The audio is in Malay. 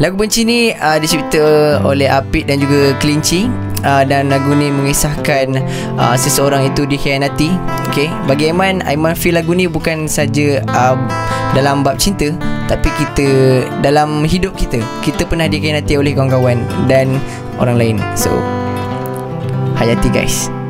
Lagu Benci ni uh, dicipta oleh Apit dan juga Kelinci uh, Dan lagu ni mengisahkan uh, seseorang itu dikhianati okay. Bagi Aiman, Aiman feel lagu ni bukan saja uh, dalam bab cinta Tapi kita dalam hidup kita Kita pernah dikhianati oleh kawan-kawan dan orang lain So, hayati guys Hayati guys